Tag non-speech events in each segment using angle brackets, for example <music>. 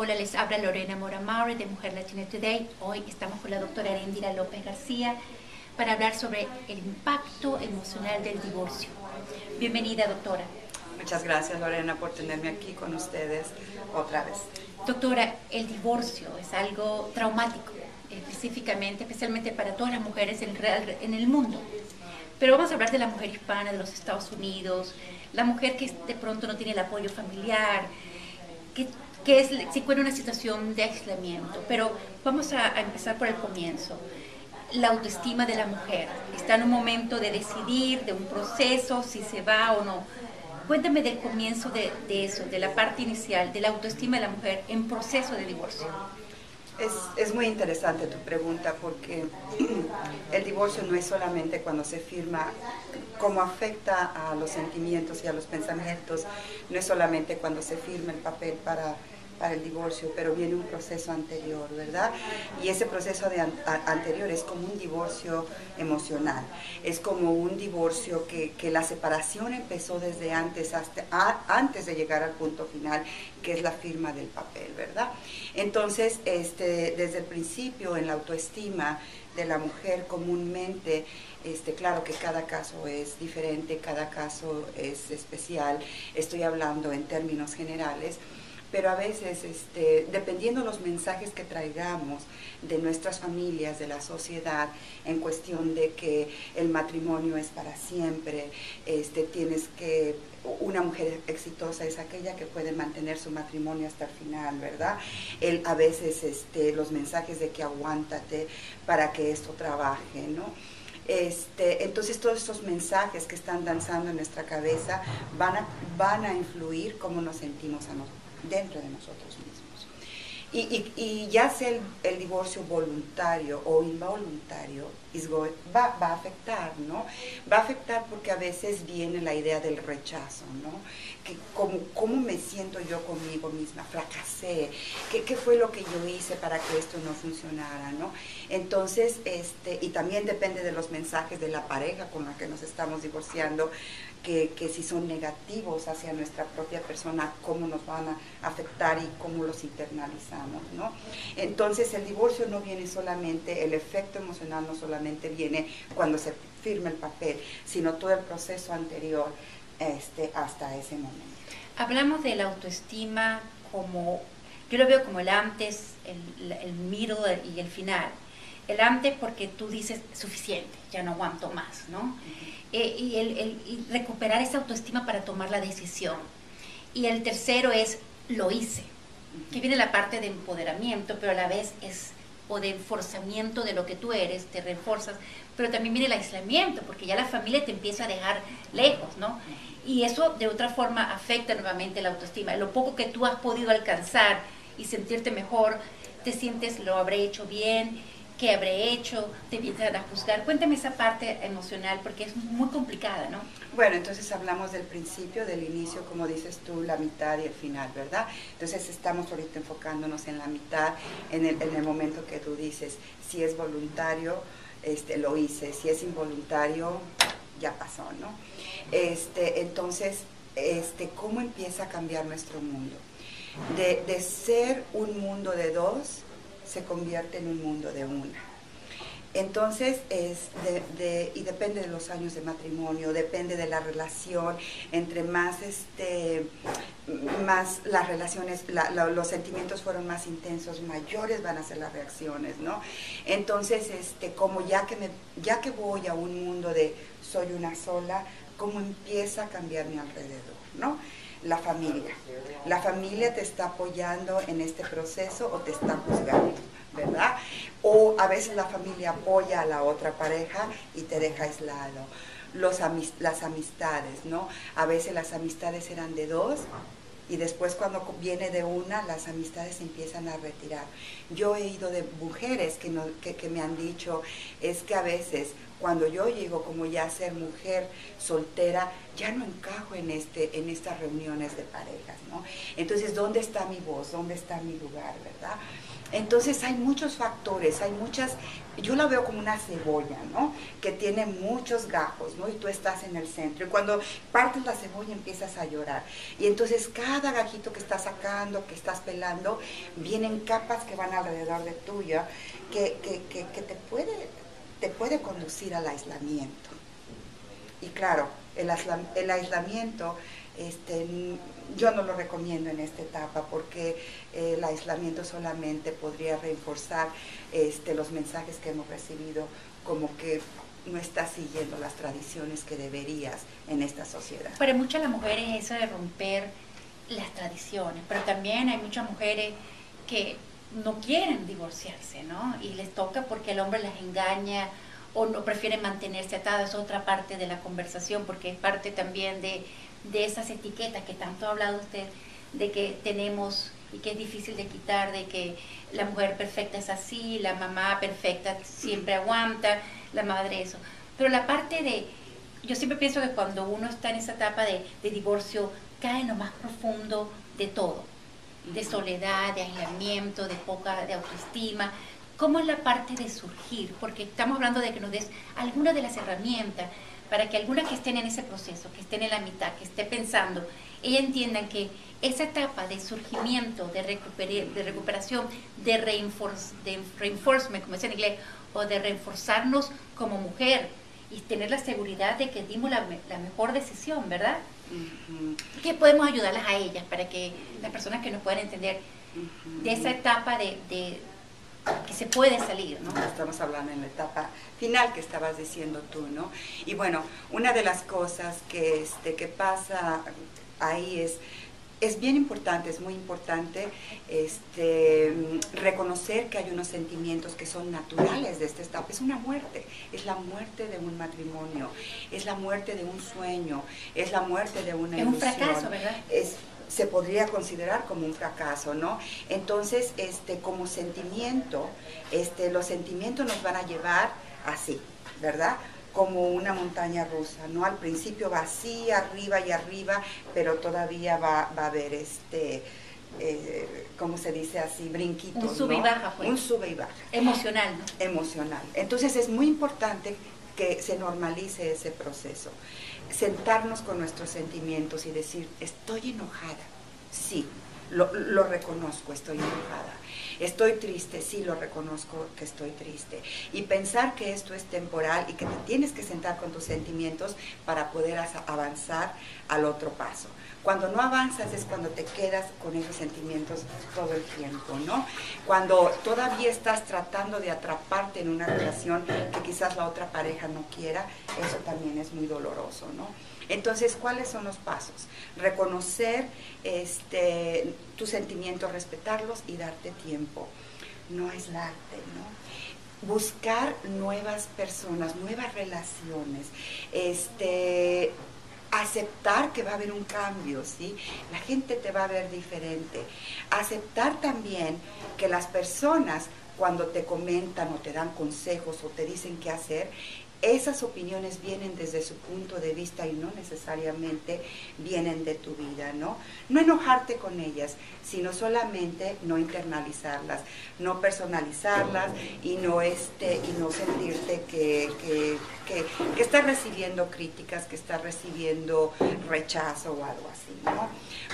Hola, les habla Lorena Mora de Mujer Latina Today. Hoy estamos con la doctora Arendira López García para hablar sobre el impacto emocional del divorcio. Bienvenida, doctora. Muchas gracias, Lorena, por tenerme aquí con ustedes otra vez. Doctora, el divorcio es algo traumático, específicamente, especialmente para todas las mujeres en, en el mundo. Pero vamos a hablar de la mujer hispana de los Estados Unidos, la mujer que de pronto no tiene el apoyo familiar, que que es, si fuera una situación de aislamiento. Pero vamos a, empezar por el comienzo. La autoestima de la mujer. Está en un momento de decidir, de un proceso, si se va o no. Cuéntame del comienzo de, de eso, de la parte inicial, de la autoestima de la mujer en proceso de divorcio. Es, es, muy interesante tu pregunta porque <clears throat> el divorcio no es solamente cuando se firma, cómo afecta a los sentimientos y a los pensamientos, no es solamente cuando se firma el papel para para el divorcio, pero viene un proceso anterior, ¿verdad? Y ese proceso de anterior es como un divorcio emocional, es como un divorcio que, que la separación empezó desde antes, hasta, antes de llegar al punto final, que es la firma del papel, ¿verdad? Entonces, este, desde el principio, en la autoestima de la mujer comúnmente, este, claro que cada caso es diferente, cada caso es especial, estoy hablando en términos generales, pero a veces, este, dependiendo los mensajes que traigamos de nuestras familias, de la sociedad, en cuestión de que el matrimonio es para siempre, este, tienes que, una mujer exitosa es aquella que puede mantener su matrimonio hasta el final, ¿verdad? El, a veces este, los mensajes de que aguántate para que esto trabaje, ¿no? Este, entonces todos estos mensajes que están danzando en nuestra cabeza van a, van a influir cómo nos sentimos a nosotros dentro de nosotros mismos. Y, y, ya sea el, divorcio voluntario o involuntario, va, va, a afectar, ¿no? Va a afectar porque a veces viene la idea del rechazo, ¿no? Que cómo, cómo me siento yo conmigo misma, fracasé, ¿Qué, ¿qué, fue lo que yo hice para que esto no funcionara, ¿no? Entonces, este, y también depende de los mensajes de la pareja con la que nos estamos divorciando, que, que, si son negativos hacia nuestra propia persona, cómo nos van a afectar y cómo los internalizamos, ¿no? Entonces el divorcio no viene solamente, el efecto emocional no solamente viene cuando se firma el papel, sino todo el proceso anterior este, hasta ese momento. Hablamos de la autoestima como, yo lo veo como el antes, el, el middle y el final. El antes porque tú dices suficiente, ya no aguanto más, ¿no? Eh, y, el, recuperar esa autoestima para tomar la decisión. Y el tercero es lo hice, que viene la parte de empoderamiento, pero a la vez es o de enforzamiento de lo que tú eres, te reforzas, pero también viene el aislamiento, porque ya la familia te empieza a dejar lejos, ¿no? Y eso de otra forma afecta nuevamente la autoestima. Lo poco que tú has podido alcanzar y sentirte mejor, te sientes lo habré hecho bien, qué habré hecho, te empiezan a juzgar. Cuéntame esa parte emocional porque es muy complicada, ¿no? Bueno, entonces hablamos del principio, del inicio, como dices tú, la mitad y el final, ¿verdad? Entonces estamos ahorita enfocándonos en la mitad, en el, en el momento que tú dices, si es voluntario, este, lo hice, si es involuntario, ya pasó, ¿no? Este, entonces, este, ¿cómo empieza a cambiar nuestro mundo? De, de ser un mundo de dos, se convierte en un mundo de una. Entonces, es de, y depende de los años de matrimonio, depende de la relación, entre más, este, más las relaciones, los sentimientos fueron más intensos, mayores van a ser las reacciones, ¿no? Entonces, este, como ya que, me, ya que voy a un mundo de soy una sola, ¿cómo empieza a cambiar mi alrededor, ¿no? La familia. La familia te está apoyando en este proceso o te está juzgando ¿verdad? O a veces la familia apoya a la otra pareja y te deja aislado. Los las amistades, ¿no? A veces las amistades eran de dos y después cuando viene de una, las amistades empiezan a retirar. Yo he ido de mujeres que, que, me han dicho, es que a veces cuando yo llego como ya a ser mujer soltera, ya no encajo en, este, en estas reuniones de parejas, ¿no? Entonces, ¿dónde está mi voz? ¿Dónde está mi lugar, verdad? Entonces hay muchos factores, hay muchas, yo la veo como una cebolla, ¿no? Que tiene muchos gajos, ¿no? Y tú estás en el centro. Y cuando partes la cebolla empiezas a llorar. Y entonces cada gajito que estás sacando, que estás pelando, vienen capas que van alrededor de tuya, que, que, que te puede te puede conducir al aislamiento. Y claro, el, el aislamiento este, yo no lo recomiendo en esta etapa porque el aislamiento solamente podría reforzar este, los mensajes que hemos recibido como que no estás siguiendo las tradiciones que deberías en esta sociedad. Para muchas las mujeres eso de romper las tradiciones, pero también hay muchas mujeres que no quieren divorciarse, ¿no? Y les toca porque el hombre las engaña o no prefieren mantenerse atadas, es otra parte de la conversación, porque es parte también de, de esas etiquetas que tanto ha hablado usted, de que tenemos y que es difícil de quitar, de que la mujer perfecta es así, la mamá perfecta siempre aguanta, la madre eso. Pero la parte de, yo siempre pienso que cuando uno está en esa etapa de, de divorcio, cae en lo más profundo de todo de soledad, de aislamiento, de poca de autoestima. ¿Cómo es la parte de surgir? Porque estamos hablando de que nos des alguna de las herramientas para que algunas que estén en ese proceso, que estén en la mitad, que esté pensando, ellas entiendan que esa etapa de surgimiento, de, de recuperación, de, reinforce, de reinforcement, como es en inglés, o de reforzarnos como mujer y tener la seguridad de que dimos la, la mejor decisión, ¿verdad? ¿Qué podemos ayudarlas a ellas para que las personas que nos puedan entender de esa etapa de, que se puede salir, ¿no? Estamos hablando en la etapa final que estabas diciendo tú, ¿no? Y bueno, una de las cosas que, este, que pasa ahí es es bien importante, es muy importante este, reconocer que hay unos sentimientos que son naturales de esta etapa. Es una muerte, es la muerte de un matrimonio, es la muerte de un sueño, es la muerte de una Es un fracaso, ¿verdad? Es, se podría considerar como un fracaso, ¿no? Entonces, este, como sentimiento, este, los sentimientos nos van a llevar así, ¿verdad? como una montaña rusa, ¿no? Al principio va así, arriba y arriba, pero todavía va, va a haber este, eh, ¿cómo se dice así? Brinquitos, Un sube y baja, pues. Un sube y baja. Emocional, ¿no? Emocional. Entonces es muy importante que se normalice ese proceso. Sentarnos con nuestros sentimientos y decir, estoy enojada, sí, lo, reconozco, estoy enojada Estoy triste, sí lo reconozco que estoy triste. Y pensar que esto es temporal y que te tienes que sentar con tus sentimientos para poder avanzar al otro paso. Cuando no avanzas es cuando te quedas con esos sentimientos todo el tiempo, ¿no? Cuando todavía estás tratando de atraparte en una relación que quizás la otra pareja no quiera, eso también es muy doloroso, ¿no? Entonces, ¿cuáles son los pasos? Reconocer este, tus sentimientos, respetarlos y darte tiempo. No aislarte, ¿no? Buscar nuevas personas, nuevas relaciones. Este, aceptar que va a haber un cambio, ¿sí? La gente te va a ver diferente. Aceptar también que las personas cuando te comentan o te dan consejos o te dicen qué hacer, esas opiniones vienen desde su punto de vista y no necesariamente vienen de tu vida, ¿no? No enojarte con ellas, sino solamente no internalizarlas, no personalizarlas y no, este, y no sentirte que, que, que, estás recibiendo críticas, que estás recibiendo rechazo o algo así, ¿no?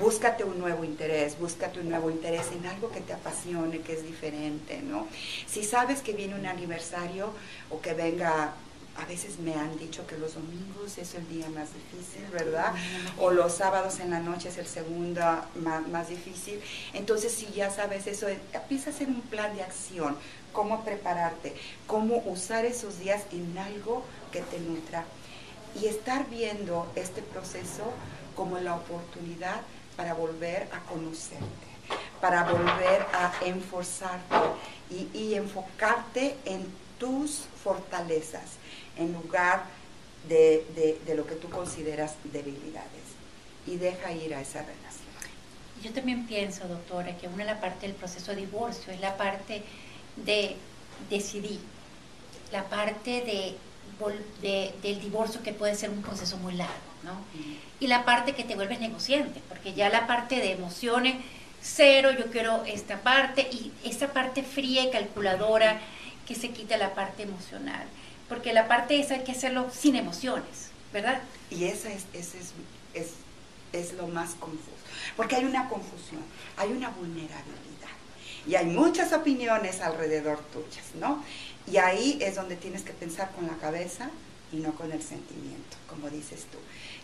Búscate un nuevo interés, búscate un nuevo interés en algo que te apasione, que es diferente, ¿no? Si sabes que viene un aniversario o que venga a veces me han dicho que los domingos es el día más difícil, ¿verdad? O los sábados en la noche es el segundo más, difícil. Entonces, si ya sabes eso, empieza a hacer un plan de acción, cómo prepararte, cómo usar esos días en algo que te nutra. Y estar viendo este proceso como la oportunidad para volver a conocerte, para volver a enforzarte y, y enfocarte en tus fortalezas en lugar de, lo que tú consideras debilidades y deja ir a esa relación. Yo también pienso, doctora, que una de las partes del proceso de divorcio es la parte de decidir, la parte de del divorcio que puede ser un proceso muy largo, ¿no? Y la parte que te vuelves negociante, porque ya la parte de emociones, cero, yo quiero esta parte, y esa parte fría y calculadora que se quita la parte emocional, porque la parte esa hay que hacerlo sin emociones, ¿verdad? Y esa es, es, es, es lo más confuso, porque hay una confusión, hay una vulnerabilidad, y hay muchas opiniones alrededor tuyas, ¿no? Y ahí es donde tienes que pensar con la cabeza y no con el sentimiento, como dices tú,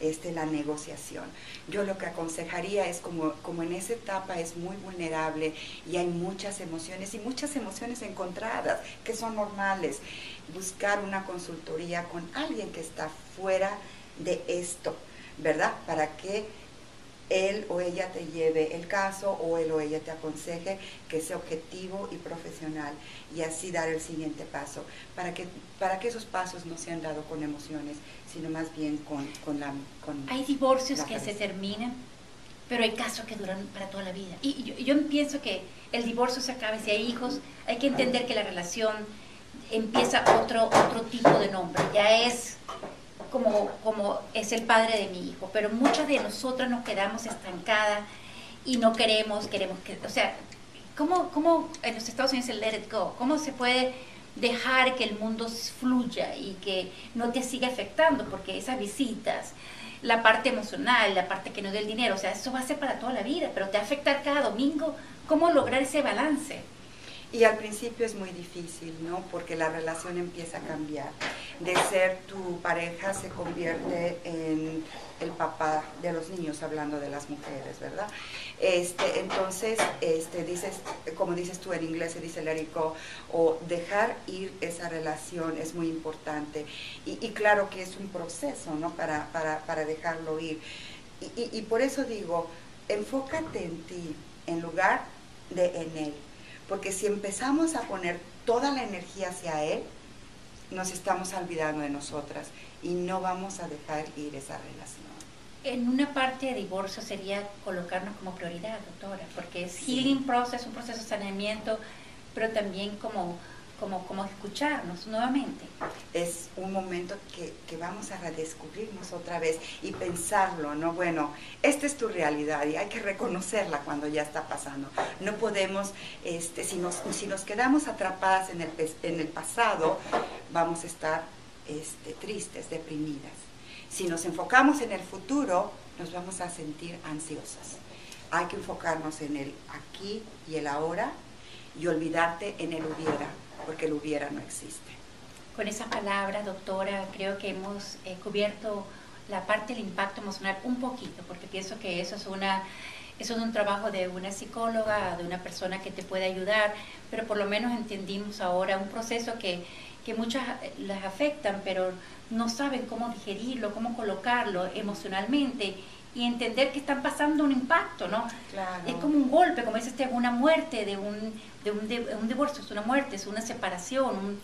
este, la negociación. Yo lo que aconsejaría es como, como en esa etapa es muy vulnerable y hay muchas emociones y muchas emociones encontradas que son normales, buscar una consultoría con alguien que está fuera de esto, ¿verdad? Para que él o ella te lleve el caso o él o ella te aconseje que sea objetivo y profesional y así dar el siguiente paso. Para que, para que esos pasos no sean dados con emociones, sino más bien con, con la... Con hay divorcios que se terminan, pero hay casos que duran para toda la vida. Y yo, yo pienso que el divorcio se acabe, si hay hijos, hay que entender que la relación empieza otro, otro tipo de nombre, ya es como, como es el padre de mi hijo, pero muchas de nosotras nos quedamos estancadas y no queremos, queremos que, o sea, ¿cómo, cómo en los Estados Unidos el let it go? ¿Cómo se puede dejar que el mundo fluya y que no te siga afectando? Porque esas visitas, la parte emocional, la parte que no del dinero, o sea, eso va a ser para toda la vida, pero te va a afectar cada domingo. ¿Cómo lograr ese balance? Y al principio es muy difícil, ¿no? Porque la relación empieza a cambiar. De ser tu pareja se convierte en el papá de los niños, hablando de las mujeres, ¿verdad? Este, entonces, este, dices, como dices tú en inglés, se dice lérico, o dejar ir esa relación es muy importante. Y, claro que es un proceso, ¿no? Para, para, para dejarlo ir. Y, y por eso digo, enfócate en ti, en lugar de en él porque si empezamos a poner toda la energía hacia Él, nos estamos olvidando de nosotras y no vamos a dejar ir esa relación. En una parte de divorcio sería colocarnos como prioridad, doctora, porque es healing process, un proceso de saneamiento, pero también como como, como escucharnos nuevamente. Es un momento que, que, vamos a redescubrirnos otra vez y pensarlo, ¿no? Bueno, esta es tu realidad y hay que reconocerla cuando ya está pasando. No podemos, este, si, nos, si nos quedamos atrapadas en el, en el pasado, vamos a estar este, tristes, deprimidas. Si nos enfocamos en el futuro, nos vamos a sentir ansiosas. Hay que enfocarnos en el aquí y el ahora y olvidarte en el hubiera porque el hubiera no existe. Con esa palabra, doctora, creo que hemos eh, cubierto la parte del impacto emocional un poquito, porque pienso que eso es una eso es un trabajo de una psicóloga, de una persona que te puede ayudar, pero por lo menos entendimos ahora un proceso que, que muchas eh, las afectan, pero no saben cómo digerirlo, cómo colocarlo emocionalmente y entender que están pasando un impacto, ¿no? Es como un golpe, como dices, una muerte de un, de un, de un divorcio, es una muerte, es una separación,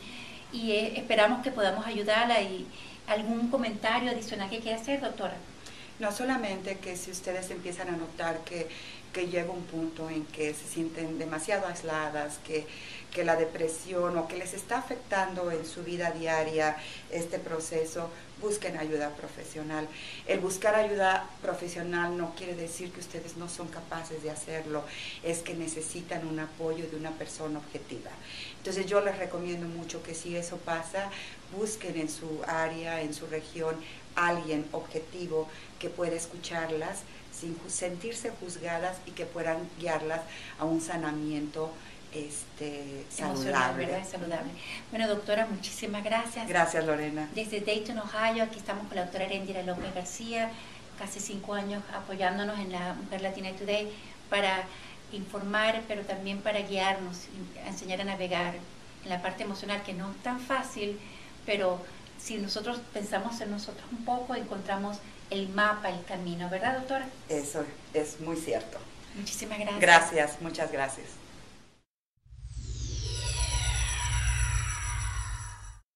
y eh, esperamos que podamos ayudarla y algún comentario adicional que quiera hacer, doctora. No solamente que si ustedes empiezan a notar que, que llega un punto en que se sienten demasiado aisladas, que, que la depresión o que les está afectando en su vida diaria este proceso, busquen ayuda profesional. El buscar ayuda profesional no quiere decir que ustedes no son capaces de hacerlo, es que necesitan un apoyo de una persona objetiva. Entonces yo les recomiendo mucho que si eso pasa, busquen en su área, en su región, alguien objetivo que pueda escucharlas sin sentirse juzgadas y que puedan guiarlas a un sanamiento este, saludable. saludable. Bueno, doctora, muchísimas gracias. Gracias, Lorena. Desde Dayton, Ohio, aquí estamos con la doctora Erendira López García, casi cinco años apoyándonos en la Mujer Latina Today para informar, pero también para guiarnos, enseñar a navegar en la parte emocional, que no es tan fácil, pero si nosotros pensamos en nosotros un poco, encontramos el mapa, el camino, ¿verdad, doctora? Eso es muy cierto. Muchísimas gracias. Gracias, muchas gracias.